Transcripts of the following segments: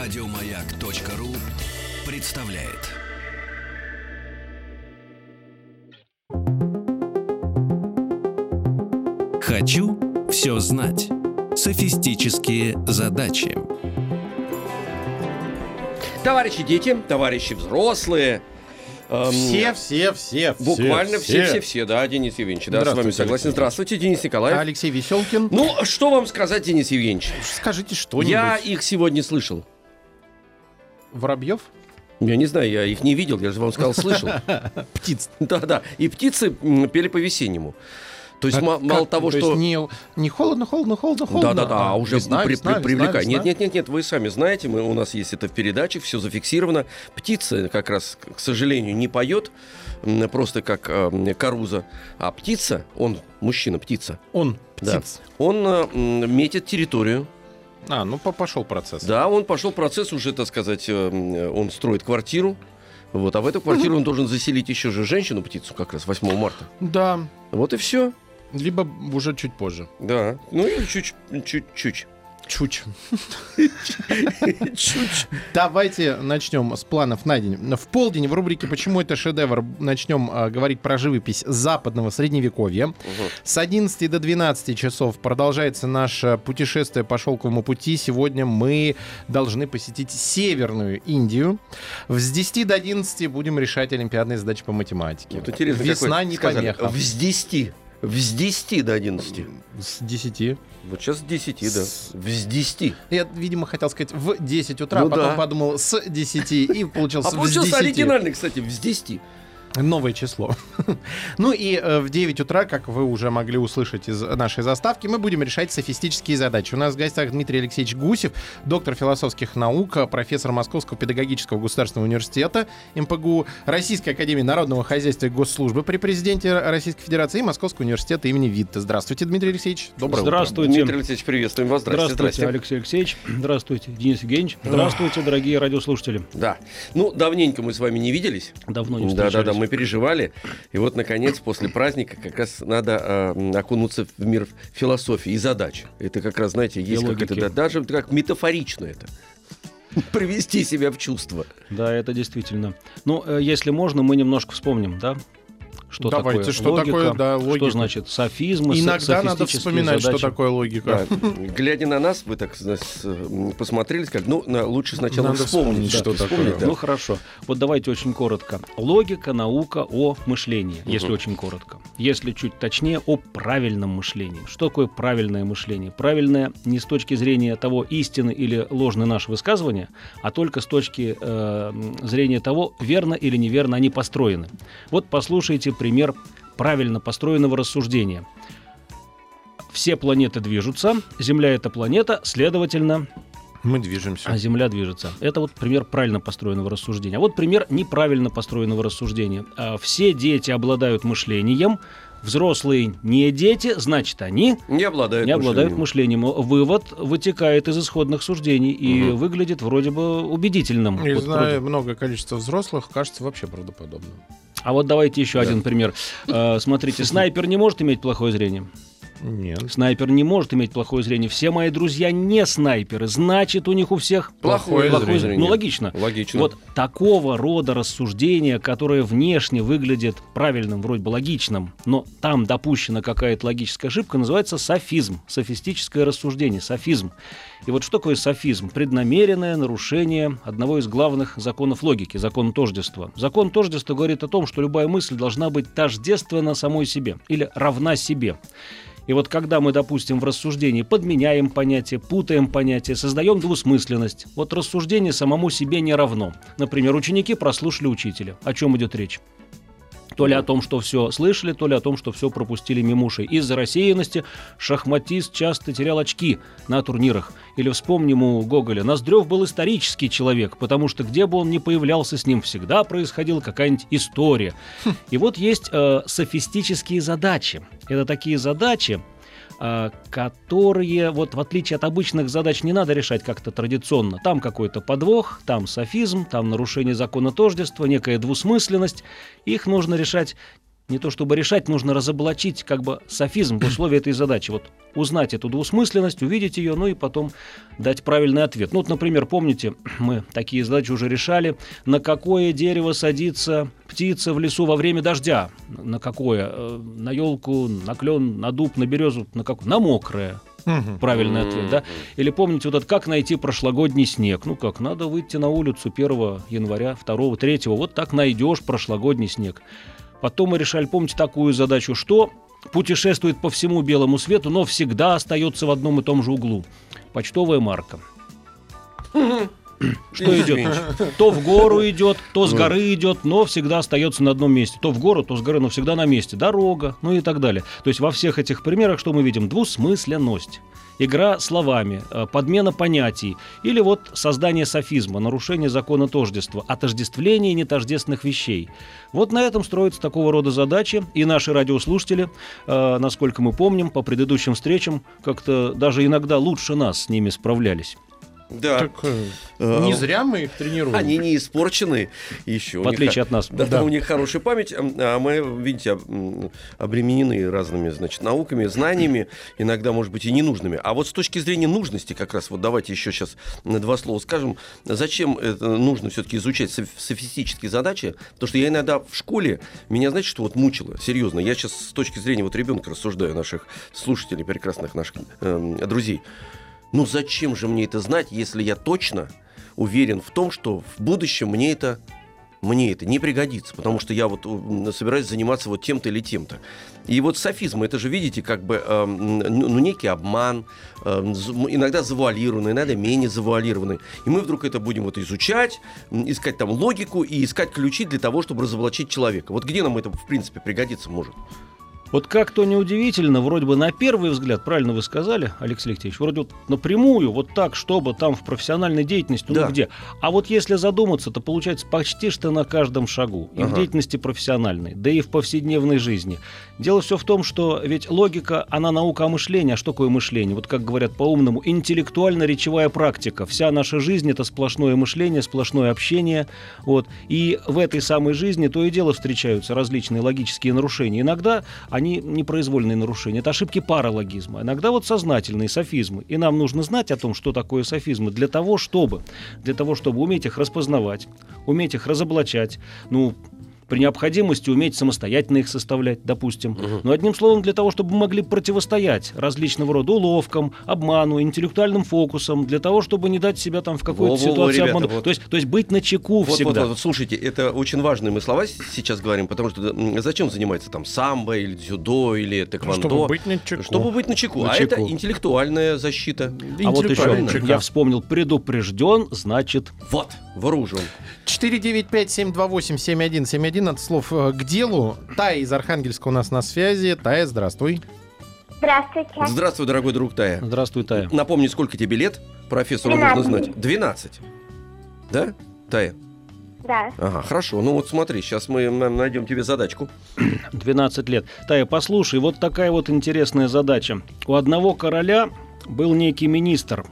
Радиомаяк.ру представляет. Хочу все знать. Софистические задачи. Товарищи дети, товарищи взрослые. эм, Все, все, все, все. Буквально все-все-все, да, Денис Евгеньевич, да, с вами согласен. Алексей. Здравствуйте, Денис Николаев. Алексей Веселкин. Ну, что вам сказать, Денис Евгеньевич? Скажите что-нибудь. Я их сегодня слышал. Воробьев? Я не знаю, я их не видел, я же вам сказал, слышал. Птиц. Да-да, и птицы пели по-весеннему. То есть ма- мало как? того, То что... есть не, не холодно, холодно, холодно, холодно. Да-да-да, а уже весна, при- весна, при- весна, привлекай. весна. Нет, нет, нет, нет, вы сами знаете, мы, у нас есть это в передаче, все зафиксировано. Птица как раз, к сожалению, не поет, просто как э, каруза, а птица, он мужчина, птица, Он Да. птиц. он э, метит территорию. А, ну по- пошел процесс. Да, он пошел процесс уже, так сказать, э, он строит квартиру. Вот, а в эту квартиру он должен заселить еще же женщину-птицу как раз 8 марта. Да. Вот и все. Либо уже чуть позже. Да. Ну и чуть- чуть-чуть. Чуть. Чуть. Давайте начнем с планов на день. В полдень в рубрике «Почему это шедевр» начнем а, говорить про живопись западного средневековья. С 11 до 12 часов продолжается наше путешествие по шелковому пути. Сегодня мы должны посетить Северную Индию. С 10 до 11 будем решать олимпиадные задачи по математике. Вот интересно, Весна какой- не сказали, помеха. С 10. С 10 до 11. С 10. Вот сейчас с 10, да. С- С 10. Я, видимо, хотел сказать в 10 утра, Ну потом да. подумал с 10 и получился А получился 10. оригинальный, кстати, с 10. Новое число. ну и э, в 9 утра, как вы уже могли услышать из нашей заставки, мы будем решать софистические задачи. У нас в гостях Дмитрий Алексеевич Гусев, доктор философских наук, профессор Московского педагогического государственного университета, МПГУ, Российской академии народного хозяйства и госслужбы при президенте Российской Федерации и Московского университета имени Витте. Здравствуйте, Дмитрий Алексеевич. Доброе Здравствуйте. Дмитрий Алексеевич, приветствуем вас. Здравствуйте. Здравствуйте, Алексей Алексеевич. Здравствуйте, Денис Евгеньевич. Здравствуйте, дорогие радиослушатели. Да. Ну, давненько мы с вами не виделись. Давно не Да, да, встречались. да, мы переживали. И вот, наконец, после праздника как раз надо э, окунуться в мир философии и задач. Это как раз, знаете, есть логики. как это, да, даже как метафорично это. Привести себя в чувство. Да, это действительно. Ну, э, если можно, мы немножко вспомним, да? Что Давайте, такое что логика, такое, да, логика. Что значит софизм, и Иногда надо вспоминать, задачи. что такое логика. Да. Глядя на нас, вы так посмотрели, сказали, ну, на- лучше сначала Надо вспомнить, вспомнить, да, что вспомнить, такое. да. Ну хорошо. Вот давайте очень коротко. Логика, наука о мышлении, если очень коротко. Если чуть точнее, о правильном мышлении. Что такое правильное мышление? Правильное не с точки зрения того, истины или ложны наши высказывания, а только с точки э, зрения того, верно или неверно они построены. Вот послушайте пример правильно построенного рассуждения. Все планеты движутся, Земля это планета, следовательно, Мы движемся. а Земля движется. Это вот пример правильно построенного рассуждения. А вот пример неправильно построенного рассуждения. А, Все дети обладают мышлением, взрослые не дети, значит, они Не обладают не обладают мышлением. мышлением. Вывод вытекает из исходных суждений и Мгм. выглядит вроде бы убедительным. И Вот зная вроде. много количества взрослых, кажется вообще правдоподобным. А вот давайте еще один пример. А, Смотрите, снайпер не может иметь плохое зрение. Нет. Снайпер не может иметь плохое зрение. Все мои друзья не снайперы. Значит, у них у всех Плохое плохое зрение. Ну, логично. Логично. Вот такого рода рассуждение, которое внешне выглядит правильным, вроде бы логичным, но там допущена какая-то логическая ошибка, называется софизм, софистическое рассуждение, софизм. И вот что такое софизм? Преднамеренное нарушение одного из главных законов логики, закон тождества. Закон тождества говорит о том, что любая мысль должна быть тождественна самой себе или равна себе. И вот когда мы, допустим, в рассуждении подменяем понятие, путаем понятие, создаем двусмысленность, вот рассуждение самому себе не равно. Например, ученики прослушали учителя. О чем идет речь? То ли о том, что все слышали, то ли о том, что все пропустили мимо ушей. Из-за рассеянности шахматист часто терял очки на турнирах. Или вспомним у Гоголя, Ноздрев был исторический человек, потому что где бы он ни появлялся, с ним всегда происходила какая-нибудь история. И вот есть э, софистические задачи. Это такие задачи, которые, вот в отличие от обычных задач, не надо решать как-то традиционно. Там какой-то подвох, там софизм, там нарушение закона тождества, некая двусмысленность. Их нужно решать не то чтобы решать, нужно разоблачить как бы софизм в условии этой задачи. Вот узнать эту двусмысленность, увидеть ее, ну и потом дать правильный ответ. Ну вот, например, помните, мы такие задачи уже решали. На какое дерево садится птица в лесу во время дождя? На какое? Э, на елку, на клен, на дуб, на березу, на какое? На мокрое. Правильный ответ, да? Или помните вот это, как найти прошлогодний снег? Ну как, надо выйти на улицу 1 января, 2, 3, вот так найдешь прошлогодний снег. Потом мы решали, помните такую задачу, что путешествует по всему белому свету, но всегда остается в одном и том же углу. Почтовая марка. Что идет? То в гору идет, то с горы идет, но всегда остается на одном месте. То в гору, то с горы, но всегда на месте. Дорога, ну и так далее. То есть во всех этих примерах что мы видим? Двусмысленность. Игра словами, э, подмена понятий или вот создание софизма, нарушение закона тождества, отождествление нетождественных вещей. Вот на этом строятся такого рода задачи, и наши радиослушатели, э, насколько мы помним, по предыдущим встречам как-то даже иногда лучше нас с ними справлялись. Да. Так, э, Э, не зря мы их тренируем. Они не испорчены еще. В отличие от нас. Да, Да. у них хорошая память, а а мы, видите, обременены разными, значит, науками, знаниями, иногда, может быть, и ненужными. А вот с точки зрения нужности, как раз, вот давайте еще сейчас на два слова скажем, зачем это нужно все-таки изучать соф- софистические задачи, потому что я иногда в школе, меня, знаете, что вот мучило, серьезно, я сейчас с точки зрения вот ребенка рассуждаю, наших слушателей, прекрасных наших эм, друзей. Ну зачем же мне это знать, если я точно уверен в том, что в будущем мне это мне это не пригодится, потому что я вот собираюсь заниматься вот тем-то или тем-то. И вот софизм, это же, видите, как бы эм, ну, некий обман, м, иногда завуалированный, иногда менее завуалированный. И мы вдруг это будем вот изучать, искать там логику и искать ключи для того, чтобы разоблачить человека. Вот где нам это, в принципе, пригодиться может? Вот как то неудивительно, вроде бы на первый взгляд, правильно вы сказали, Алексей Алексеевич, вроде вот напрямую, вот так, чтобы там в профессиональной деятельности, ну Да. где. А вот если задуматься, то получается почти что на каждом шагу. И в Ага. деятельности профессиональной, да и в повседневной жизни. Дело все в том, что ведь логика, она наука о мышлении. А что такое мышление? Вот как говорят по-умному, интеллектуально-речевая практика. Вся наша жизнь — это сплошное мышление, сплошное общение. Вот. И в этой самой жизни то и дело встречаются различные логические нарушения. Иногда они непроизвольные нарушения. Это ошибки паралогизма. Иногда вот сознательные софизмы. И нам нужно знать о том, что такое софизмы, для того, чтобы, для того, чтобы уметь их распознавать, уметь их разоблачать, ну, при необходимости уметь самостоятельно их составлять, допустим. Но одним словом, для того, чтобы мы могли противостоять различного рода уловкам, обману, интеллектуальным фокусам, для того, чтобы не дать себя там в какой-то ситуации ребята, обмануть. вот. То, есть, то есть быть на чеку Вот, вот, всегда. вот, вот, слушайте, это очень важные мы слова сейчас говорим, потому что зачем занимается там самбо или дзюдо или тэквондо? Чтобы быть на чеку. Чтобы быть на чеку. На а чеку. это интеллектуальная защита. А вот еще, чека. я вспомнил, предупрежден, значит Вот, вооружен. 495-728-7171 от слов э, к делу. Тая из Архангельска у нас на связи. Тая, здравствуй. Здравствуйте. Здравствуй, дорогой друг Тая. Здравствуй, Тая. Напомни, сколько тебе лет? Профессору нужно знать. 12. Да, Тая? Да. Ага, хорошо. Ну вот смотри, сейчас мы найдем тебе задачку. 12 лет. Тая, послушай, вот такая вот интересная задача. У одного короля был некий министр.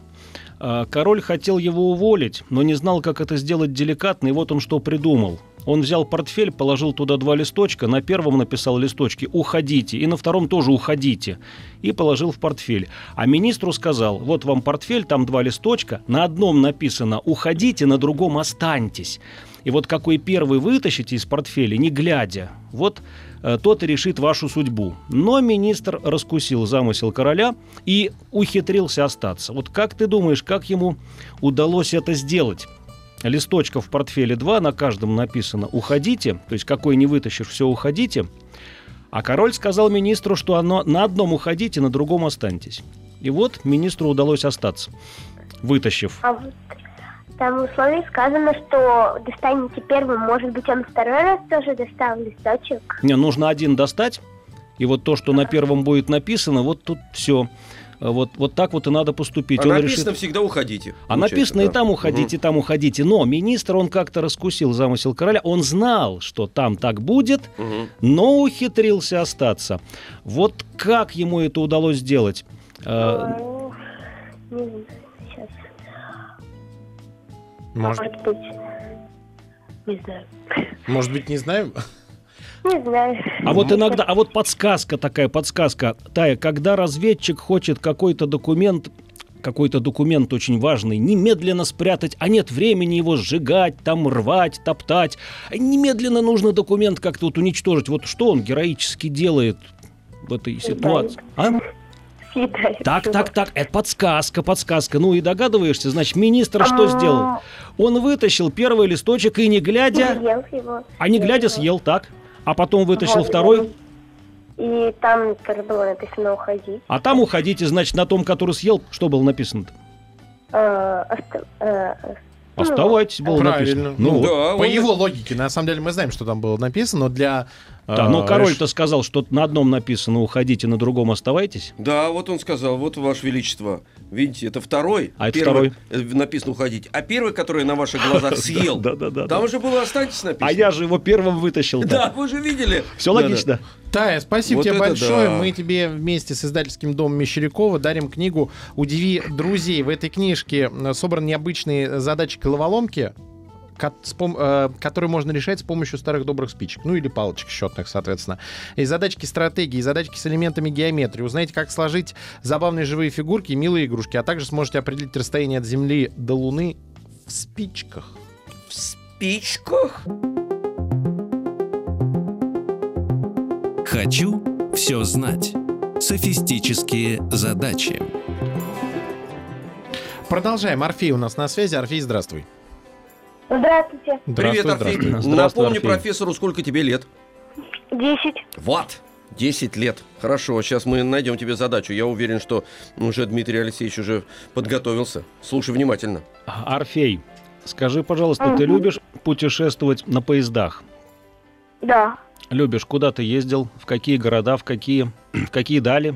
А, Король хотел его уволить, но не знал, как это сделать деликатно, и вот он что придумал. Он взял портфель, положил туда два листочка, на первом написал листочки «Уходите», и на втором тоже «Уходите», и положил в портфель. А министру сказал, вот вам портфель, там два листочка, на одном написано «Уходите», на другом «Останьтесь». И вот какой первый вытащите из портфеля, не глядя, вот э, тот и решит вашу судьбу. Но министр раскусил замысел короля и ухитрился остаться. Вот как ты думаешь, как ему удалось это сделать? Листочков в портфеле два, на каждом написано «Уходите», то есть какой не вытащишь, все уходите. А король сказал министру, что оно на одном уходите, на другом останьтесь. И вот министру удалось остаться, вытащив. А вот там в условии сказано, что достанете первым. Может быть, он второй раз тоже достал листочек? Не, нужно один достать, и вот то, что на первом будет написано, вот тут все. Вот, вот так вот и надо поступить. А Он написано решит- всегда уходите. А написано и да. там уходите, и там уходите. Но министр, он как-то раскусил замысел короля. Он знал, что там так будет, Мгм. но ухитрился остаться. Вот как ему это удалось сделать? Э, Ну, не знаю, сейчас. Может, Может быть, не знаю. может быть, не знаем? Не знаю. А вот иногда, а вот подсказка такая, подсказка. Тая, когда разведчик хочет какой-то документ какой-то документ очень важный, немедленно спрятать, а нет времени его сжигать, там рвать, топтать. Немедленно нужно документ как-то вот уничтожить. Вот что он героически делает в этой ситуации? А? Съедает Так, его. так, так, это подсказка, подсказка. Ну и догадываешься, значит, министр что А. сделал? Он вытащил первый листочек и не глядя, Съел его. а не глядя съел, так. А потом вытащил Вот, второй, И там тоже было написано уходить. а там уходите, значит, на том, который съел, что было написано Э, оста- э, ну, Оставайтесь, было Правильно. написано. Ну, вот. Да, По он- его логике, на самом деле мы знаем, что там было написано, но для... Да, но король-то сказал, что на одном написано уходите, на другом оставайтесь. Да, вот он сказал, вот ваше величество. Видите, это второй. А это Первый, э, Написано уходить. А первый, который на ваших глазах съел. Да, да, да. Там уже было останьтесь написано. А я же его первым вытащил. Да, вы же видели. Все логично. Тая, спасибо Вот тебе большое. да. Мы тебе вместе с издательским домом Мещерякова дарим книгу «Удиви друзей». В этой книжке э, собраны необычные задачи головоломки, ко- с пом- э, которые можно решать с помощью старых добрых спичек, ну или палочек счетных, соответственно. И задачки стратегии, и задачки с элементами геометрии. Узнаете, как сложить забавные живые фигурки и милые игрушки, а также сможете определить расстояние от Земли до Луны в спичках. В спичках? Хочу все знать. Софистические задачи. Продолжаем. Орфей у нас на связи. Орфей, здравствуй. Здравствуйте. Привет, Напомни Орфей. профессору, сколько тебе лет. Десять. Вот. 10 лет. Хорошо, сейчас мы найдем тебе задачу. Я уверен, что уже Дмитрий Алексеевич уже подготовился. Слушай внимательно. Орфей, скажи, пожалуйста, ты Мгм. любишь путешествовать на поездах? Да. Любишь, куда ты ездил, в какие города, в какие, в какие дали?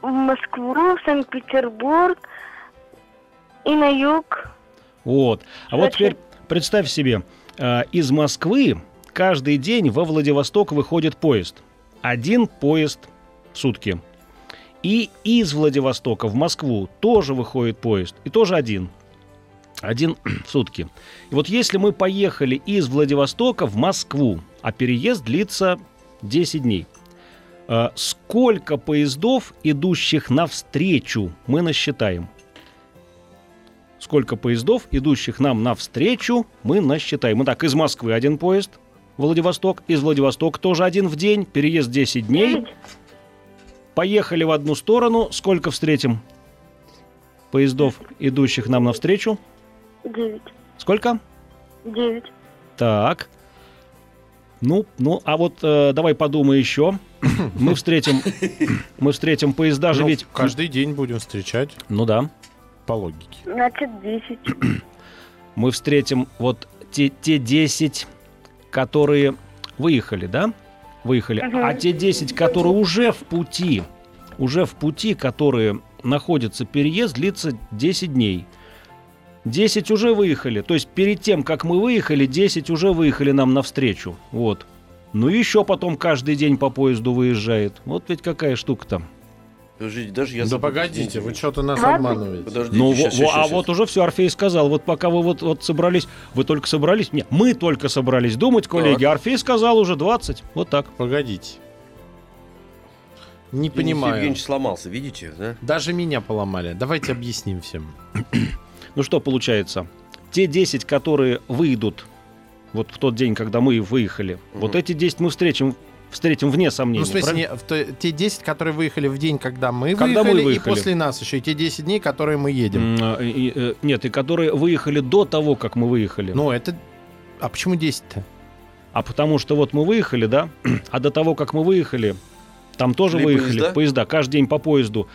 В Москву, в Санкт-Петербург и на юг. Вот. А вот теперь представь себе, э, из Москвы каждый день во Владивосток выходит поезд. Один поезд в сутки. И из Владивостока в Москву тоже выходит поезд. И тоже один. Один в сутки. И вот если мы поехали из Владивостока в Москву, а переезд длится 10 дней, э, сколько поездов, идущих навстречу, мы насчитаем? Сколько поездов, идущих нам навстречу, мы насчитаем. Итак, из Москвы один поезд, Владивосток, из Владивостока тоже один в день, переезд 10 дней. Поехали в одну сторону, сколько встретим поездов, идущих нам навстречу? Девять. Сколько? Девять. Так. Ну, ну, а вот э, давай подумай еще. Мы встретим, мы встретим поезда же Ну, ведь... каждый день будем встречать Ну да. По логике. Значит, десять. мы встретим вот те, те 10, которые выехали, да? Выехали. Мгм. А те 10, которые уже в пути, уже в пути, которые находятся, переезд длится 10 дней. 10 уже выехали. То есть перед тем, как мы выехали, 10 уже выехали нам навстречу. Вот. Ну и еще потом каждый день по поезду выезжает. Вот ведь какая штука-то. Подождите, даже я да забыл. погодите, вы что-то нас Двадцать? обманываете. Подождите, Ну, во- щас, во- а щас. вот уже все, Орфей сказал. Вот пока вы вот, вот собрались, вы только собрались. Нет, мы только собрались думать, коллеги. Орфей сказал уже 20. Вот так. Погодите. Не Денис понимаю. Евгеньевич сломался, видите, да? Даже меня поломали. Давайте объясним всем. Ну что получается? Те 10, которые выйдут вот в тот день, когда мы выехали, вот эти 10 мы встретим, встретим вне сомнений. Ну, в смысле, не- в то- те 10, которые выехали в день, когда мы Когда мы выехали, и выехали. после нас еще, и те 10 дней, которые мы едем. М, а, и, э, нет, и которые выехали до того, как мы выехали. Ну, это... А почему 10-то? А потому что вот мы выехали, да, а до того, как мы выехали, там тоже Шли выехали поезда? поезда? каждый день по поезду.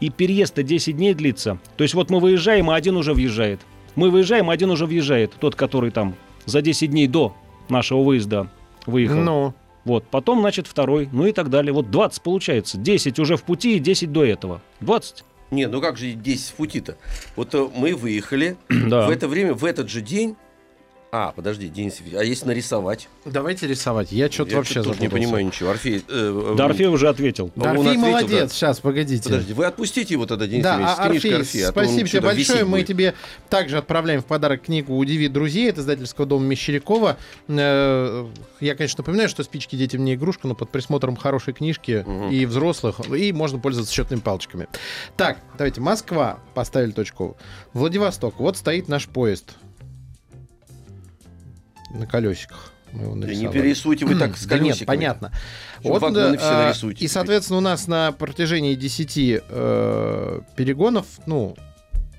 И переезд-то 10 дней длится. То есть вот мы выезжаем, а один уже въезжает. Мы выезжаем, а один уже въезжает. Тот, который там за 10 дней до нашего выезда выехал. Ну, Вот, потом, значит, второй, ну и так далее. Вот 20 получается. 10 уже в пути и 10 до этого. 20. Не, ну как же 10 в пути-то? Вот э, мы выехали, Да. в это время, в этот же день А, подожди, День Софи- А если нарисовать? Давайте рисовать. Я что-то вообще тоже не понимаю ничего. Орфей, э, Да, э, Орфей уже ответил. А он Орфей ответил, молодец. да. Сейчас, погодите. Подожди, вы отпустите его тогда, Денис Да, Евгеньевич, а, Орфей, Орфея, а спасибо тебе большое. Мы будет. тебе также отправляем в подарок книгу «Удиви друзей» от издательского дома Мещерякова. Э, Я, конечно, напоминаю, что спички детям не игрушка, но под присмотром хорошей книжки Мгм. и взрослых, и можно пользоваться счетными палочками. Так, давайте. Москва. Поставили точку. Владивосток. Вот стоит наш поезд. На колесиках. Мы его Да не перерисуйте вы так с Да нет, понятно. Чтоб вагоны все а, нарисуйте И, соответственно, у нас на протяжении 10 э, перегонов, ну,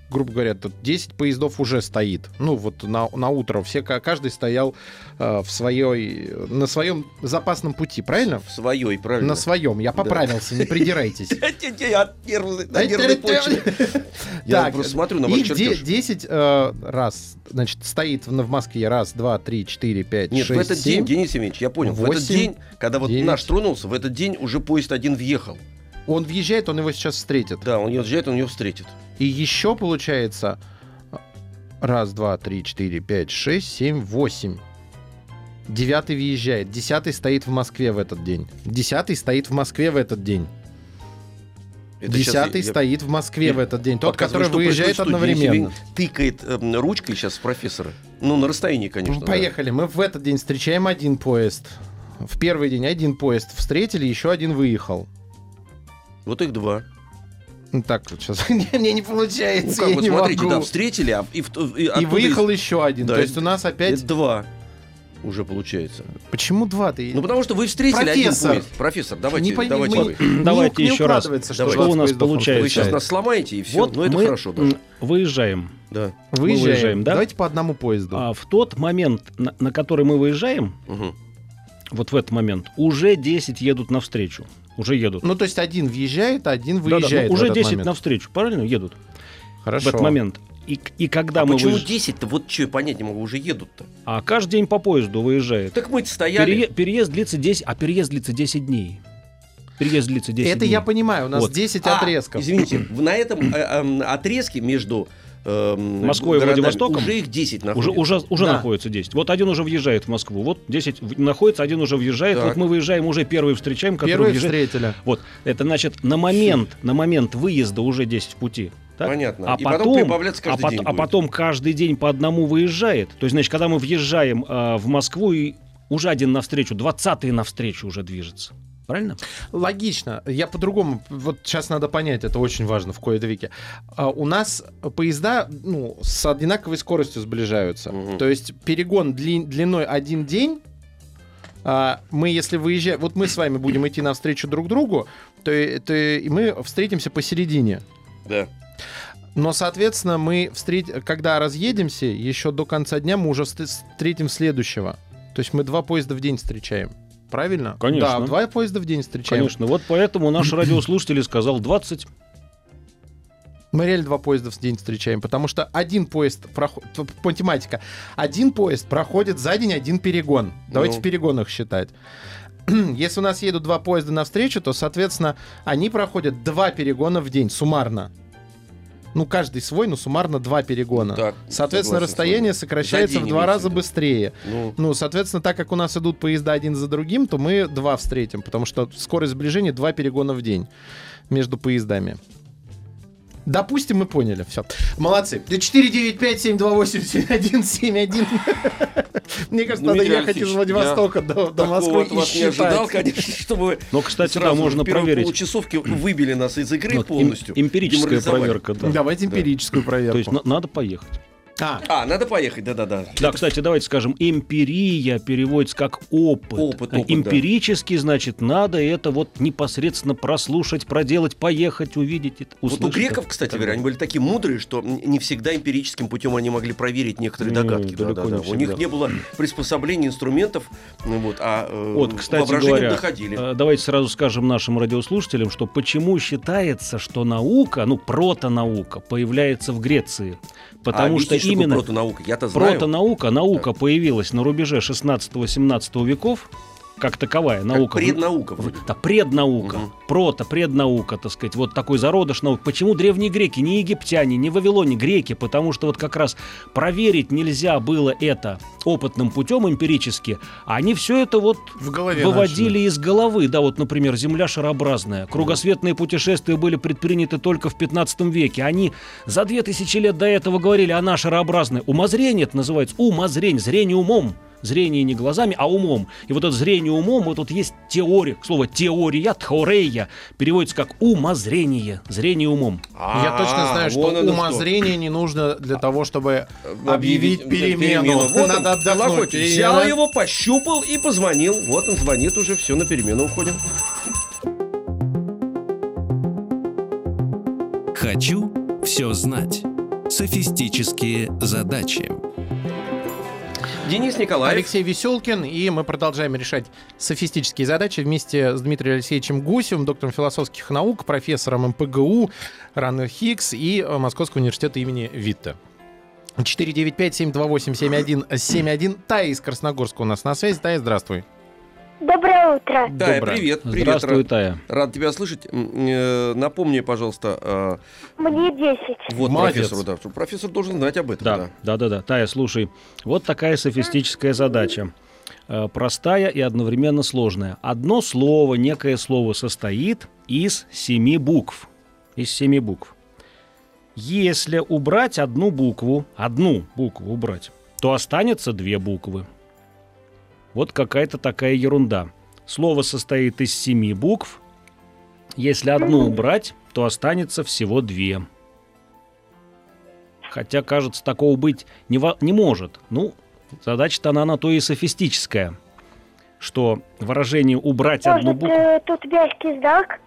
грубо говоря, тут 10 поездов уже стоит. Ну, вот на, на утро все, ка- каждый стоял э, в своей, на своем запасном пути, правильно? В своей, правильно? На своем. Я поправился, не придирайтесь. Я нервной- почве. Я просто смотрю на ваш их де- чертеж. 10 э, раз, значит, стоит в, Москве. Раз, два, три, четыре, пять, Нет, в шесть, этот день, семь. Денис Евгеньевич, я понял, в этот день, когда вот наш тронулся, в этот день уже поезд один въехал. Он въезжает, он его сейчас встретит. Да, он въезжает, он ее встретит. И еще получается раз, два, три, четыре, пять, шесть, семь, восемь. Девятый въезжает. Десятый стоит в Москве в этот день. Десятый стоит в Москве в этот день. Это Десятый я- стоит в Москве я в этот день. Тот, который выезжает одновременно. Тыкает эм, ручкой сейчас профессора. Ну, на расстоянии, конечно. да. Поехали. Мы в этот день встречаем один поезд. В первый день один поезд встретили, еще один выехал. Вот их два. Ну, Так вот сейчас. Мне не Ну, получается, как я вот не смотрите, могу. да, встретили, а и, и И выехал из- еще один. Да, То есть у нас опять... Это два уже получается. Почему два ты? Ну, потому что вы встретили Профессор. один поезд. Профессор, давайте, Не пойми- давайте мы- вы. Давайте не еще раз. укладывается, Давайте. что Что у 20 нас получается? Вы сейчас нас сломаете, и все. Вот ну, это мы хорошо даже. выезжаем. Да. Выезжаем. выезжаем, да? Давайте по одному поезду. А в тот момент, на, на который мы выезжаем, Мгм. вот в этот момент, уже 10 едут навстречу. Уже едут. Ну, то есть один въезжает, а один ну, выезжает. в уже этот 10 момент. навстречу, правильно? Едут Хорошо. в этот момент. И, и когда А мы почему выезж- 10-то? Вот что, я понять не могу, уже едут-то. А каждый день по поезду выезжает. Так мы стояли. Перее- Переезд длится 10, а переезд длится 10 дней. Переезд длится 10 Это дней. я понимаю, у нас Вот. 10 А, отрезков. Извините, на этом э, эм, отрезке между эм, Москвой и городами Владивостоком уже их 10 Уже, находится. уже, уже Да. находится 10. Вот один уже въезжает в Москву. Вот 10 в- находится, один уже въезжает. Так. Вот мы выезжаем, уже первый встречаем, который Первые въезжает. встретили. Вот, это значит, на момент, на момент выезда уже 10 в пути. так? Понятно. А И потом потом, прибавляться каждый а, день а будет. потом каждый день по одному выезжает. То есть, значит, когда мы въезжаем а, в Москву, и уже один навстречу, 20-й навстречу уже движется. Правильно? Логично. Я по-другому. Вот сейчас надо понять, это очень важно в кои-то веке. А, у нас поезда ну, с одинаковой скоростью сближаются. Мгм. То есть перегон дли- длиной один день. а, мы, если выезжаем, вот мы с вами будем идти навстречу друг другу, то, то и мы встретимся посередине. Да. Но, соответственно, мы встреч... когда разъедемся, еще до конца дня мы уже вст- встретим следующего. То есть мы два поезда в день встречаем. Правильно? Конечно. Да, два поезда в день встречаем. Конечно. Вот поэтому наш радиослушатель сказал 20. Мы реально два поезда в день встречаем, потому что один поезд проходит... Математика. Один поезд проходит за день один перегон. Давайте Ну. в перегонах считать. Если у нас едут два поезда навстречу, то, соответственно, они проходят два перегона в день, суммарно. Ну, каждый свой, но суммарно два перегона. Так, Соответственно, расстояние сокращается в два раза быстрее. Ну, Ну, соответственно, так как у нас идут поезда один за другим, то мы два встретим, потому что скорость сближения два перегона в день между поездами. Допустим, мы поняли. Все. Молодцы. 495-728-7171. Мне кажется, надо ехать из Владивостока до, Москвы и вас не ожидал, конечно, чтобы вы Но, кстати, да, сразу можно проверить. получасовке выбили нас из игры Вот, эм- полностью. эмпирическая проверка, да. Давайте эмпирическую проверку. То есть на- надо поехать. А, А, надо поехать, да-да-да. Да, кстати, давайте скажем, эмпирия переводится как опыт. Опыт, опыт, Эмпирически, значит, надо это вот непосредственно прослушать, проделать, поехать, увидеть, это, Вот у услышать. греков, кстати Так говоря, они были такие мудрые, что не всегда эмпирическим путем они могли проверить некоторые Не, догадки. далеко Да-да-да. не У них не было приспособлений, инструментов, ну вот, а э, Вот, кстати говоря, доходили. э, давайте сразу скажем нашим радиослушателям, что почему считается, что наука, ну, протонаука, появляется в Греции. Потому а что именно протонаука? Я-то знаю. протонаука, наука появилась на рубеже 16-17 веков, как таковая Как наука. преднаука вроде. Да, преднаука, Мгм. прото, преднаука, так сказать, вот такой зародыш наук. Почему древние греки, не египтяне, не вавилоне, греки? Потому что вот как раз проверить нельзя было это опытным путем эмпирически, они все это вот В голове выводили из головы. Да, вот, например, Земля шарообразная. Кругосветные путешествия были предприняты только в 15 веке. Они за две тысячи лет до этого говорили, она шарообразная. Умозрение это называется. Умозрение, зрение умом. Зрение не глазами, а умом. И вот это зрение умом, вот тут есть теория. Слово теория, теорея, переводится как умозрение, зрение умом. Я точно знаю, что А, умозрение не нужно для того, чтобы что. объявить перемену. Вот Надо отдохнуть. Взял его, пощупал и позвонил. Вот он звонит уже, все, на перемену уходим. Хочу все знать. Софистические задачи. Денис Николаев. Алексей Веселкин, и мы продолжаем решать софистические задачи вместе с Дмитрием Алексеевичем Гусевым, доктором философских наук, профессором МПГУ Раннер Хиггс и э, Московского университета имени Витта. 495-728-7171. Тая из Красногорска у нас на связи. Тая, здравствуй. Доброе утро. Да, Доброе. привет, привет. Здравствуй, рад, Тая. рад тебя слышать. Э, Напомни, пожалуйста, э, Мне 10. вот Молодец. профессору, да, профессор должен знать об этом. Да, да. да, да, да. Тая, слушай, вот такая софистическая задача. Э, Простая и одновременно сложная. Одно слово, некое слово состоит из семи букв. Из семи букв. Если убрать одну букву, одну букву убрать, то останется две буквы. Вот какая-то такая ерунда. Слово состоит из семи букв. Если одну убрать, то останется всего две. Хотя, кажется, такого быть не, во- не может. Ну, задача-то она на то и софистическая, что выражение «убрать одну Может, букву» э, тут мягкий знак?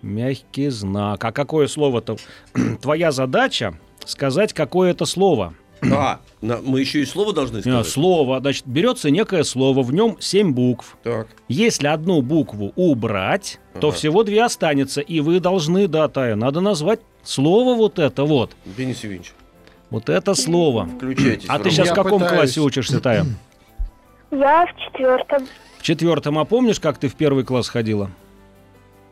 мягкий знак. А какое слово-то? Твоя задача сказать, какое это слово. А, на- мы еще и слово должны А, сказать. Слово, значит, берется некое слово, в нем семь букв. Так. Если одну букву убрать, то Ага. всего две останется. И вы должны, да, Тая, надо назвать слово вот это вот. Денис Евгеньевич, Вот это слово. включайтесь. А ты сейчас в каком пытаюсь. классе учишься, Тая? Я в четвертом. В четвертом, а помнишь, как ты в первый класс ходила?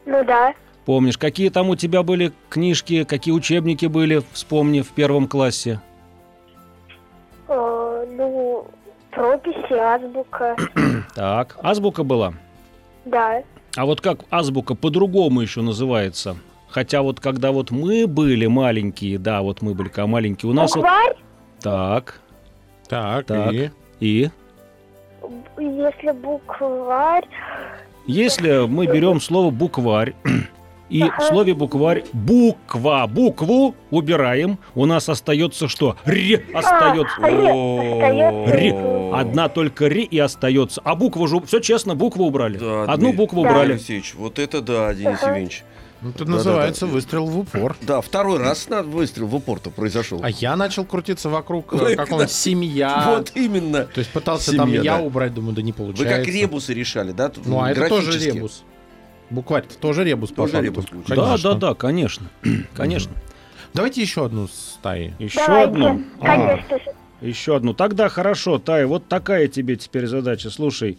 Ну да. Помнишь, какие там у тебя были книжки, какие учебники были, вспомни, в первом классе? Ну, прописи, азбука. Так, азбука была. Да. А вот как азбука по-другому еще называется? Хотя вот когда вот мы были маленькие, да, вот мы были когда маленькие, у нас вот... Букварь, Так, Так, Так. и... и... если букварь... Если мы берем слово букварь, и в слове букварь буква, букву убираем, у нас остается что? Р остается. А, ре. Ри. Одна только ри и остается. А букву же, все честно, букву убрали. Да, Одну букву Да. убрали. Алексеевич, вот это да, Денис. Евгеньевич. Ну, Это Да-да-да. называется выстрел в упор. Да, второй раз на выстрел в упор-то произошел. А я начал крутиться вокруг э, да. семья. Вот именно. То есть пытался Семья, там я да. убрать, думаю, да не Вы получается. как ребусы решали, да? Ну, а это тоже ребус. Букварь это тоже ребус, по Тоже факту. ребус получается. Да, да, да, конечно. Конечно. Давайте еще одну стаи. Еще Давайте. одну. А, Конечно же. Еще одну. Тогда хорошо, Тай, вот такая тебе теперь задача. Слушай.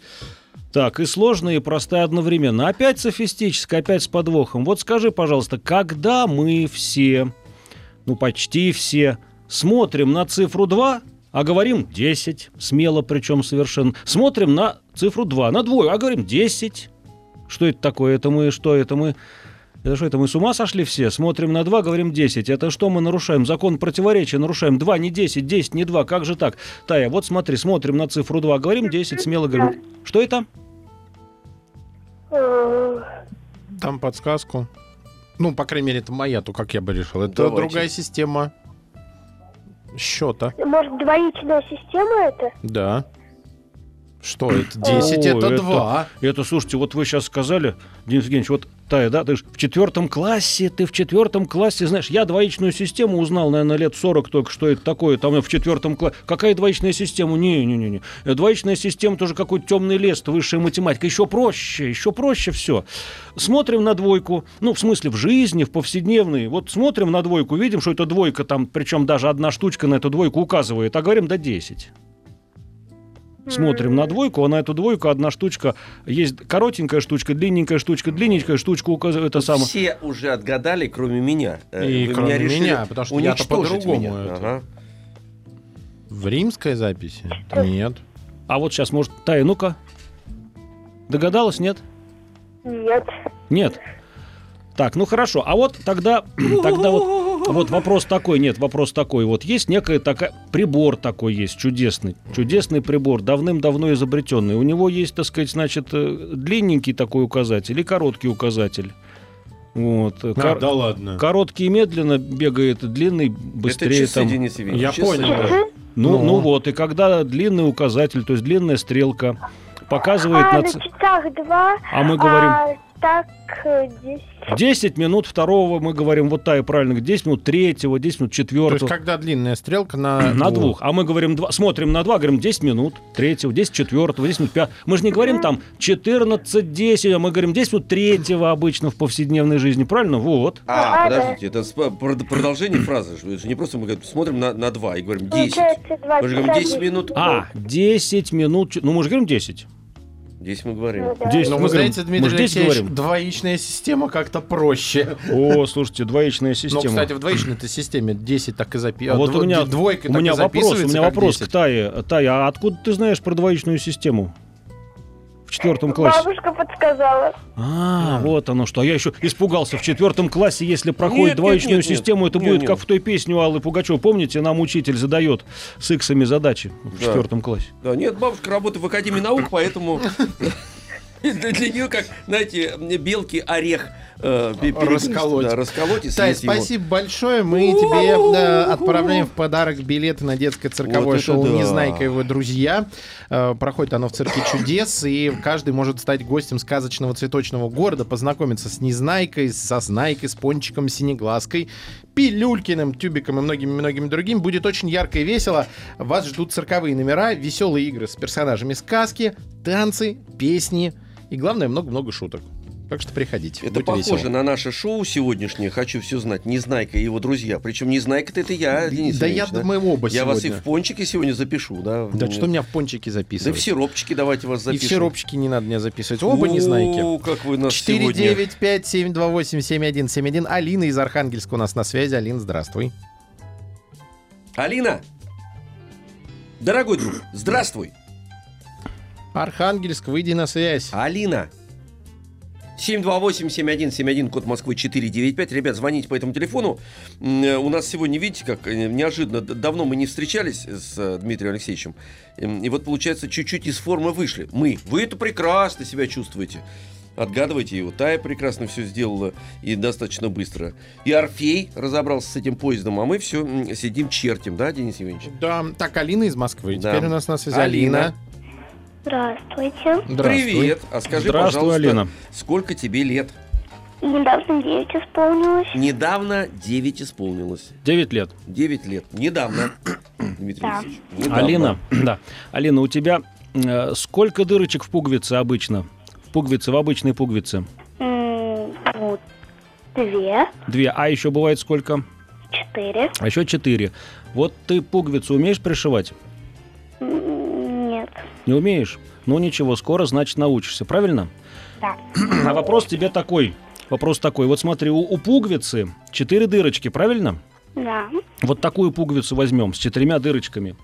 Так, и сложная, и простая одновременно. Опять софистическая, опять с подвохом. Вот скажи, пожалуйста, когда мы все, ну почти все, смотрим на цифру 2, а говорим 10, смело причем совершенно. Смотрим на цифру 2, на двое, а говорим 10. Что это такое? Это мы, что это мы... Это что, это мы с ума сошли все? Смотрим на 2, говорим 10. Это что мы нарушаем? Закон противоречия нарушаем. 2 не 10, 10 не 2. Как же так? Тая, вот смотри, смотрим на цифру 2, говорим 10, смело говорим. Что это? Там подсказку. Ну, по крайней мере, это моя, то как я бы решил. Это Давайте. другая система счета. Может, двоичная система это? Да. Что это? 10 О, это это- 2. Это, слушайте, вот вы сейчас сказали, Денис Евгеньевич, вот, Тая, да, ты ж в четвертом классе, ты в четвертом классе, знаешь, я двоичную систему узнал, наверное, лет 40 только, что это такое, там в четвертом классе. Какая двоичная система? Не-не-не. Э, Двоичная система тоже какой-то темный лес, высшая математика. Еще проще, еще проще все. Смотрим на двойку, ну, в смысле, в жизни, в повседневной. Вот смотрим на двойку, видим, что это двойка там, причем даже одна штучка на эту двойку указывает, а говорим, да 10. Смотрим на двойку, а на эту двойку одна штучка. Есть коротенькая штучка, длинненькая штучка, длинненькая штучка указывает это самое. Все уже отгадали, кроме меня. Э, И Вы кроме решили меня, потому что я-то по-другому меня. Ага. В римской записи? Нет. А вот сейчас, может, Тая, ну-ка. Догадалась, нет? Нет. Нет. Так, ну хорошо. А вот тогда, тогда вот, вот вопрос такой, нет, вопрос такой. Вот есть некая такая прибор такой есть чудесный, чудесный прибор, давным-давно изобретенный. У него есть, так сказать, значит, э, длинненький такой указатель и короткий указатель. Вот. А, Кор- да ладно. Короткий медленно бегает, длинный Это быстрее часы, там. Денис Евгеньевич, Я часы. понял. Ну, Ну. ну вот, и когда длинный указатель, то есть длинная стрелка показывает А, на... на часах два. А мы говорим... А, так, э, десять. 10 минут второго мы говорим, вот Тая правильно, 10 минут третьего, 10 минут То есть, четвертого. когда длинная стрелка на, На двух. А мы говорим, два, смотрим на два, говорим 10 минут третьего, 10 четвертого, 10 минут пятого. Мы же не говорим там 14, 10, а мы говорим 10 минут третьего обычно в повседневной жизни, правильно? Вот. А, А, да. подождите, это прод- продолжение фразы. Это же не просто мы говорим, смотрим на, на два и говорим 10. Получается, два Мы же говорим часа 10 минут. А, 10 минут, ну мы же говорим 10. 10 мы говорим. Ну, да. 10 Ну, мы вы говорим. знаете, Мы Дмитрий же 10 Алексеевич, говорим. двоичная система как-то проще. О, слушайте, двоичная Но, система. кстати, в двоичной-то системе 10 так и записывается. вот у меня, двойка у так меня вопрос, у меня вопрос 10. к Тае. Тая, а откуда ты знаешь про двоичную систему? В четвертом классе. Бабушка подсказала. А, вот оно что. А я еще испугался. В четвертом классе, если проходит Нет, двоичную нет, нет. систему, это Нет, будет нет. как в той песне у Аллы Пугачевой. Помните, нам учитель задает с иксами задачи в Да. четвертом классе. Да, нет, бабушка работает в Академии наук, поэтому для, нее, как, знаете, белки орех э, Расколоть. Да, расколоть Тай, съесть его. спасибо большое. Мы тебе э, отправляем в подарок билеты на детское цирковое Вот шоу да. «Незнайка и его друзья». Э, Проходит оно в цирке чудес, и каждый может стать гостем сказочного цветочного города, познакомиться с Незнайкой, со Знайкой, с Пончиком, Синеглазкой, Пилюлькиным, Тюбиком и многими-многими другими. Будет очень ярко и весело. Вас ждут цирковые номера, веселые игры с персонажами сказки, танцы, песни и, главное, много-много шуток. Так что приходите. Это похоже весело. на наше шоу сегодняшнее «Хочу все знать». Незнайка и его друзья. Причем Незнайка-то это я, Денис Да я Евгеньевич, думаю, оба Я вас и сегодня. в пончике сегодня запишу, да? Да что меня в пончики Да записывать? в сиропчики давайте вас И запишем. в сиропчики не надо меня записывать. Оба. О, как вы нас сегодня... 495-728-7171. Алина из Архангельска у нас на связи. Алина, здравствуй. Алина! Дорогой друг, здравствуй! Архангельск, выйди на связь. Алина! 728-7171, код Москвы 495. Ребят, звоните по этому телефону. Э, У нас сегодня, видите, как э, неожиданно, давно мы не встречались с э, Дмитрием Алексеевичем. И вот, получается, чуть-чуть из формы вышли. Мы. Вы это прекрасно себя чувствуете. Отгадывайте его. Тая прекрасно все сделала и достаточно быстро. И Орфей разобрался с этим поездом, а мы все сидим чертим, да, Денис Евгеньевич? Да, так, Алина из Москвы. Да. Теперь у нас на связи Алина. Алина. Здравствуйте. Здравствуй. Привет. А скажи, Здравствуй, пожалуйста, Алина. сколько тебе лет? Недавно 9 исполнилось. Недавно 9 исполнилось. 9 лет. 9 лет. Недавно. Дмитрий Да. Алексеевич. недавно. Алина, да. Алина, у тебя э, сколько дырочек в пуговице обычно? В пуговице, в обычной пуговице? Вот. Две. Две. А еще бывает сколько? Четыре. А еще четыре. Вот ты пуговицу умеешь пришивать? Не умеешь? Ну ничего, скоро, значит, научишься, правильно? Да. А вопрос тебе такой. Вопрос такой. Вот смотри, у, у пуговицы четыре дырочки, правильно? Да. Вот такую пуговицу возьмем с четырьмя дырочками.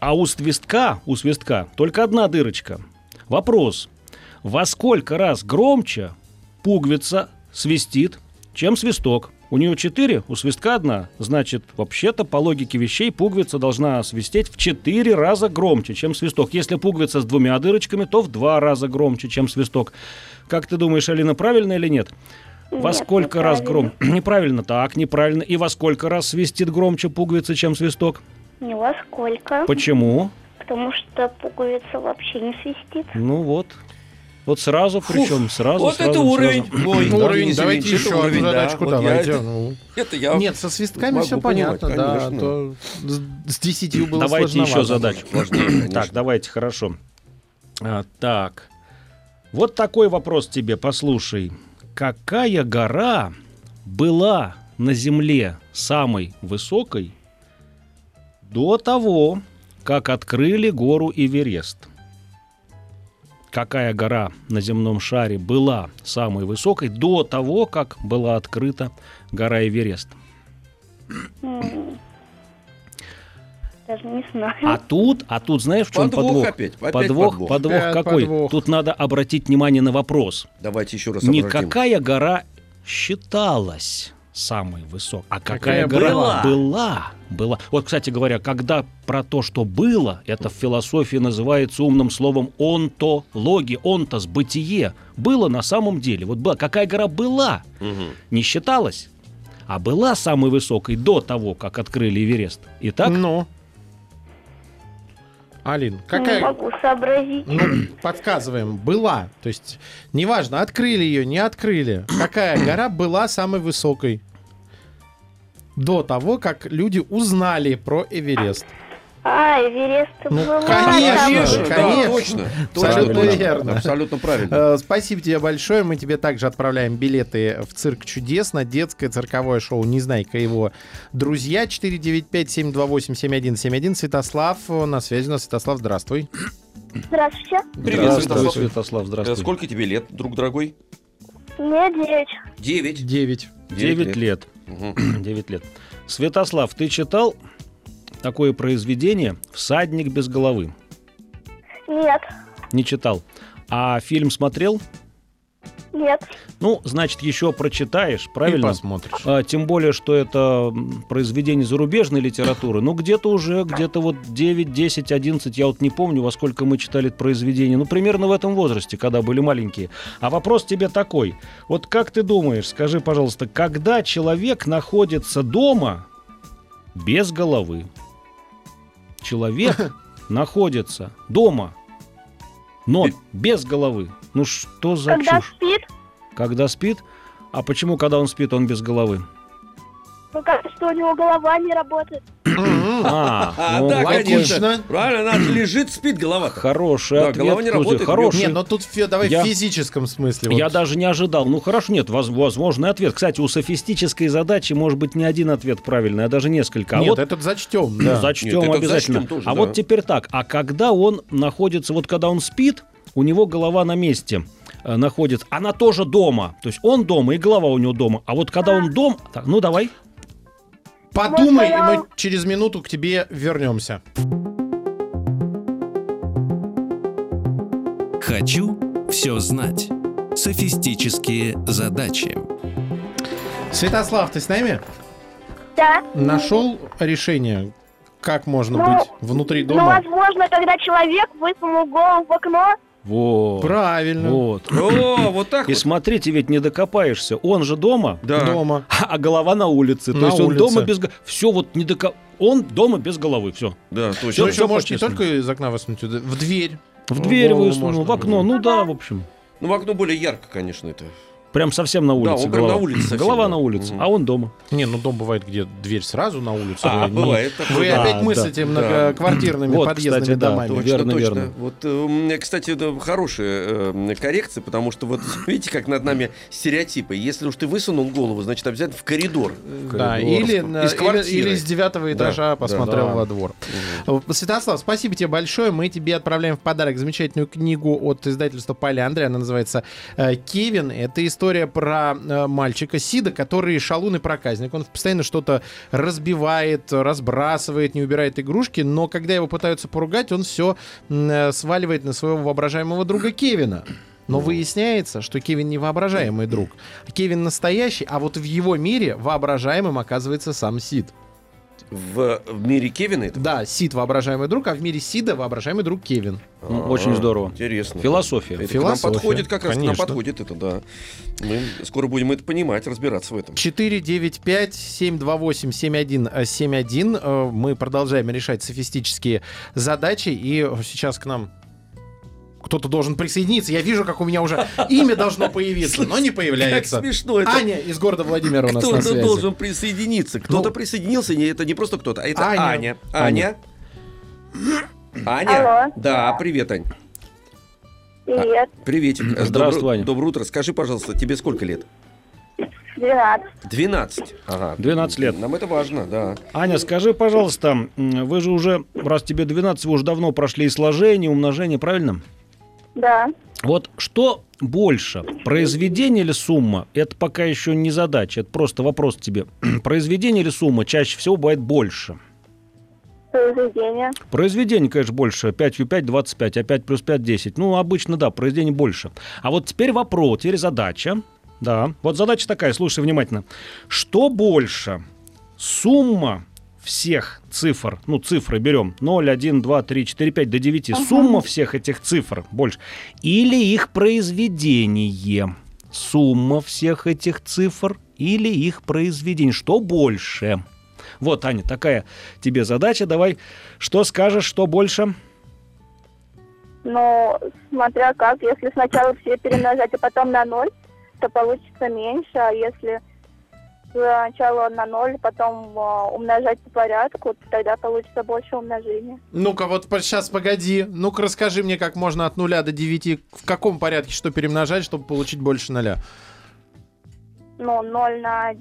А у свистка, у свистка только одна дырочка. Вопрос. Во сколько раз громче пуговица свистит, чем свисток? У нее четыре, у свистка одна. Значит, вообще-то, по логике вещей, пуговица должна свистеть в четыре раза громче, чем свисток. Если пуговица с двумя дырочками, то в два раза громче, чем свисток. Как ты думаешь, Алина, правильно или нет? Во Нет, сколько раз громче? Неправильно, так, неправильно. И во сколько раз свистит громче пуговица, чем свисток? Не во сколько. Почему? Потому что пуговица вообще не свистит. Ну вот. Вот сразу, причем сразу. Вот сразу, это уровень. сразу. Ой, Ну, да, уровень, давайте еще одну уровень, да. задачку Вот я давайте. это- ну. Это я Нет, со свистками все понимать, понятно, да. конечно. То с, десятью было Давайте еще задачу. Так, давайте, хорошо. А, так. Вот такой вопрос тебе, послушай. Какая гора была на Земле самой высокой до того, как открыли гору Эверест? Какая гора на земном шаре была самой высокой до того, как была открыта гора Эверест? Даже не знаю. А тут, а тут знаешь, в чем Подвох подвох? опять, опять подвох, подвох. подвох Опять какой? подвох. Тут надо обратить внимание на вопрос. Давайте еще раз Не обратим. какая гора считалась самой высокой, а какая, Какая гора была. была. была. Вот, кстати говоря, когда про то, что было, это в философии называется умным словом онтология, онтос, бытие. Было на самом деле. Вот была. Какая гора была? Мгм. Не считалась, а была самой высокой до того, как открыли Эверест. Итак, Ну. Алин, Не какая... могу сообразить. Ну, подсказываем. Была. То есть, неважно, открыли ее, не открыли. Какая гора была самой высокой? До того, как люди узнали про Эверест. А, Эверест Ну, была конечно, там. Конечно, да, конечно. точно. Абсолютно верно. Абсолютно правильно. Э, Спасибо тебе большое. Мы тебе также отправляем билеты в цирк чудес на детское цирковое шоу «Незнайка и его друзья». 495-728-7171. Святослав э, на связи у нас. Святослав, здравствуй. Здравствуйте. Привет, здравствуй, Святослав. Святослав, Э, здравствуй. Сколько тебе лет, друг дорогой? Мне девять. Девять. Девять. Девять лет. Мгм. 9 лет. Святослав, ты читал такое произведение «Всадник без головы»? Нет. Не читал. А фильм смотрел? Нет. Ну, значит, еще прочитаешь, И правильно? посмотришь. А, тем более, что это произведение зарубежной литературы. Ну, где-то уже, где-то вот 9, 10, 11, я вот не помню, во сколько мы читали это произведение. Ну, примерно в этом возрасте, когда были маленькие. А вопрос тебе такой. Вот как ты думаешь, скажи, пожалуйста, когда человек находится дома без головы? Человек находится дома, но без головы. Ну, что за Когда чушь? спит, Когда спит? А почему, когда он спит, он без головы? ну кажется, что у него голова не работает. М-м. А, ну, да, логично. Правильно, она лежит, спит голова. Хороший Да, ответ. голова не работает, хороший. Не, но тут давай Я- в физическом смысле. Я вот. даже не ожидал. Ну хорошо, нет, воз- возможный ответ. Кстати, у софистической задачи может быть не один ответ правильный, а даже несколько. А Нет, вот этот зачтем, да. зачтем Нет, обязательно. зачтем тоже, а да. вот теперь так. А когда он находится, вот когда он спит, у него голова на месте э, находится. Она тоже дома. То есть он дома и голова у него дома. А вот когда он дом... Так, ну давай. Подумай, и мы через минуту к тебе вернемся. Хочу все знать. Софистические задачи. Святослав, ты с нами? Да. Нашел решение, как можно Ну, быть внутри Ну, дома? возможно, когда человек высунул голову в окно, Вот. Правильно. Вот. О, вот так И вот. смотрите, ведь не докопаешься. Он же дома, Да. Дома. а голова на улице. То На есть он улице. дома без головы. Все вот не доко... Он дома без головы. Все. Да, точно. Всё, еще может не только из окна высунуть, в дверь. В дверь высунул, в окно. Ну да, в общем. Ну, в окно более ярко, конечно, это. Прям совсем на улице. он прям голова. на улице совсем, голова да. на улице, Мгм. а он дома. Не, ну дом бывает, где дверь сразу на улицу. А, Вы не- бывает такое. Вы да. опять да, мыслите да. многоквартирными Вот, подъездными кстати, да, домами. точно. Точно, Верно, точно. верно. Вот, э, у меня, кстати, это хорошая э, коррекция, потому что вот видите, как над нами стереотипы. Если уж ты высунул голову, значит, обязательно в коридор. Да, коридор. или, на- Из или, квартиры. или с девятого этажа да, посмотрел да. во двор. Святослав, спасибо тебе большое. Мы тебе отправляем в подарок замечательную книгу от издательства Поляндры. Она называется э, «Кевин». Это история про э, мальчика Сида, который шалун и проказник. Он постоянно что-то разбивает, разбрасывает, не убирает игрушки, но когда его пытаются поругать, он все сваливает на своего воображаемого друга Кевина. Но выясняется, что Кевин не воображаемый друг. а Кевин настоящий, а вот в его мире воображаемым оказывается сам Сид. В, в мире Кевина это? Да, Сид воображаемый друг, а в мире Сида воображаемый друг Кевин. Ну, очень здорово. Интересно. Философия. Это к Философия, нам подходит, как раз к нам конечно. подходит это, да. Мы скоро будем это понимать, разбираться в этом. 495-728-7171. Э, Мы продолжаем решать софистические задачи. И сейчас к нам кто-то должен присоединиться. Я вижу, как у меня уже имя должно появиться, но не Как появляется. смешно это. Аня из города Владимира у нас на Кто-то связи. должен присоединиться. Кто-то Ну. присоединился, не, это не просто кто-то, а это Аня. Аня. Аня. Аня. Аня. Алло. Да, привет, Ань. привет. Приветик. Здравствуй, Добро- Аня. Доброе утро. Скажи, пожалуйста, тебе сколько лет? 12. 12. Ага. 12 лет. Нам это важно, да. Аня, скажи, пожалуйста, вы же уже, раз тебе 12, вы уже давно прошли и сложение, и умножение, правильно? Да. Вот что больше, произведение или сумма? Это пока еще не задача, это просто вопрос тебе. Произведение или сумма чаще всего бывает больше? Произведение. Произведение, конечно, больше. 5 ю 5, 25, а 5 плюс 5, 10. Ну, обычно, да, произведение больше. А вот теперь вопрос, теперь задача. Да, вот задача такая, слушай внимательно. Что больше? Сумма всех цифр, ну, цифры берем 0, 1, 2, 3, 4, 5 до 9. Сумма всех этих цифр больше. Или их произведение. Сумма всех этих цифр или их произведение. Что больше? Вот, Аня, такая тебе задача. Давай, что скажешь, что больше? Но смотря как, если сначала все перемножать, а потом на ноль, то получится меньше, а если сначала на ноль, потом а, умножать по порядку, то тогда получится больше умножения. Ну-ка, вот сейчас погоди. Ну-ка, расскажи мне, как можно от нуля до 9, в каком порядке что перемножать, чтобы получить больше ноля. Ну, 0 на...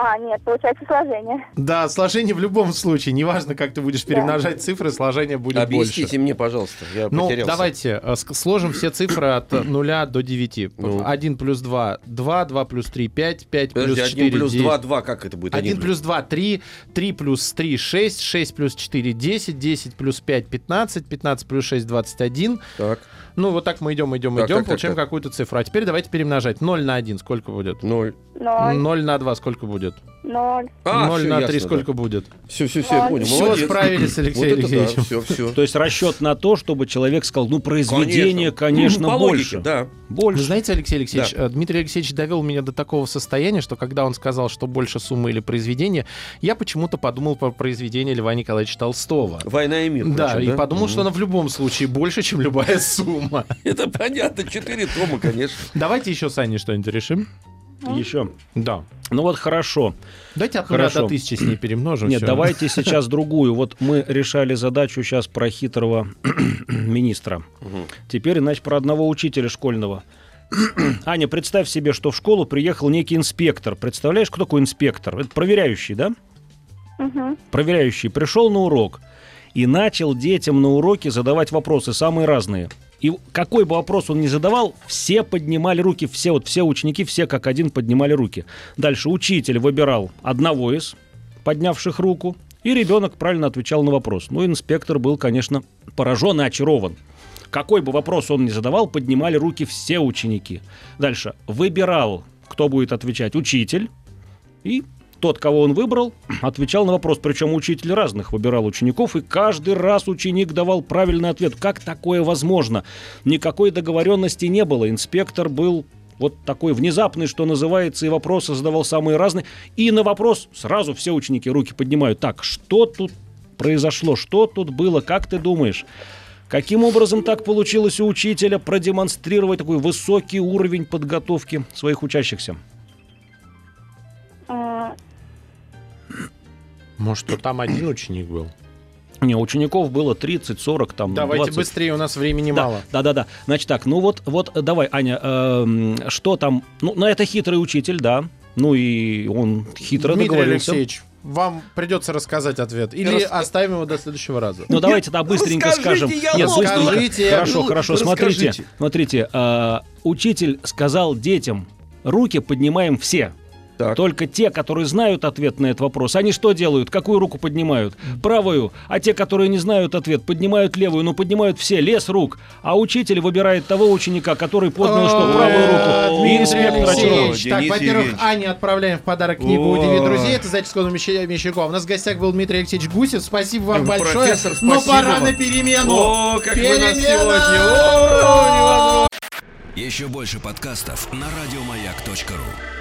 А, нет, получается сложение. Да, сложение в любом случае. Неважно, как ты будешь Да. перемножать цифры, сложение будет Объясните больше. мне, пожалуйста, я Ну, потерялся. давайте э, сложим все цифры от э, нуля до 9. Ну. 1 плюс 2 – 2, 2 плюс 3 – 5, 5 Подожди, плюс 1 4 плюс 10. 2, 2, как это будет? 1 плюс 2 – 3, 3 плюс 3 – 6, 6 плюс 4 – 10, 10 плюс 5 – 15, 15 плюс 6 – 21. Так, Ну, вот так мы идем, идем, Так, идем, так, получаем так. какую-то цифру. А теперь давайте перемножать. 0 на 1 сколько будет? 0. 0, 0 на 2 сколько будет? 0, 0 на 3 сколько будет? Все, все, все, я понял. Все, Молодец. справились, Алексей вот это Алексеевич. да, все, все. То есть расчет на то, чтобы человек сказал, ну, произведение, конечно, По больше. логике, да. Больше. Вы знаете, Алексей Алексеевич, э, Дмитрий Алексеевич довел меня до такого состояния, что когда он сказал, что больше суммы или произведения, я почему-то подумал про произведение Льва Николаевича Толстого. Война и мир. Да, причем, и подумал, Мгм. что она в любом случае больше, чем любая сумма. Это понятно, четыре тома, конечно. Давайте еще с Аней что-нибудь решим. Еще. Да. Ну вот хорошо. Давайте от нуля Хорошо. до тысячи с ней перемножим. Нет, всё. давайте сейчас другую. Вот мы решали задачу сейчас про хитрого министра. Мгм. Теперь, значит, про одного учителя школьного. Аня, представь себе, что в школу приехал некий инспектор. Представляешь, кто такой инспектор? Это проверяющий, да? Угу. Проверяющий пришел на урок и начал детям на уроке задавать вопросы самые разные. И какой бы вопрос он ни задавал, все поднимали руки, все вот все ученики, все как один поднимали руки. Дальше учитель выбирал одного из поднявших руку, и ребенок правильно отвечал на вопрос. Ну, инспектор был, конечно, поражен и очарован. Какой бы вопрос он ни задавал, поднимали руки все ученики. Дальше выбирал, кто будет отвечать, учитель, и тот, кого он выбрал, отвечал на вопрос. Причем учитель разных выбирал учеников, и каждый раз ученик давал правильный ответ. Как такое возможно? Никакой договоренности не было. Инспектор был вот такой внезапный, что называется, и вопросы задавал самые разные. И на вопрос сразу все ученики руки поднимают. Так, что тут произошло? Что тут было? Как ты думаешь? Каким образом так получилось у учителя продемонстрировать такой высокий уровень подготовки своих учащихся? Может, то там один ученик был? Не, учеников было 30, 40, там, Давайте 20. быстрее, у нас времени Да, мало. Да, да, да. Значит так, ну вот, вот, э, давай, Аня, эм, что там? Ну, ну, это хитрый учитель, да. Ну и он хитро Дмитрий договорился. Алексеевич, вам придется рассказать ответ. Или Рас- оставим его до следующего раза. Ну давайте да быстренько скажем. я Нет, быстренько. Расскажите. Хорошо, хорошо. Смотрите, смотрите. э, учитель сказал детям: руки поднимаем все. Так. Только те, которые знают ответ на этот вопрос, они что делают? Какую руку поднимают? Правую. А те, которые не знают ответ, поднимают левую. Но поднимают все, лес рук. А учитель выбирает того ученика, который поднял что, правую руку. И инспектор. Алексеевич. Так, во-первых. Ане отправляем в подарок книгу. «Удиви друзей». Это заческого Мещерякова. У нас в гостях был Дмитрий Алексеевич Гусев. Спасибо вам большое. Но пора на перемену. О, как вы нас Перемена! сегодня. Еще больше подкастов на радиомаяк.ру.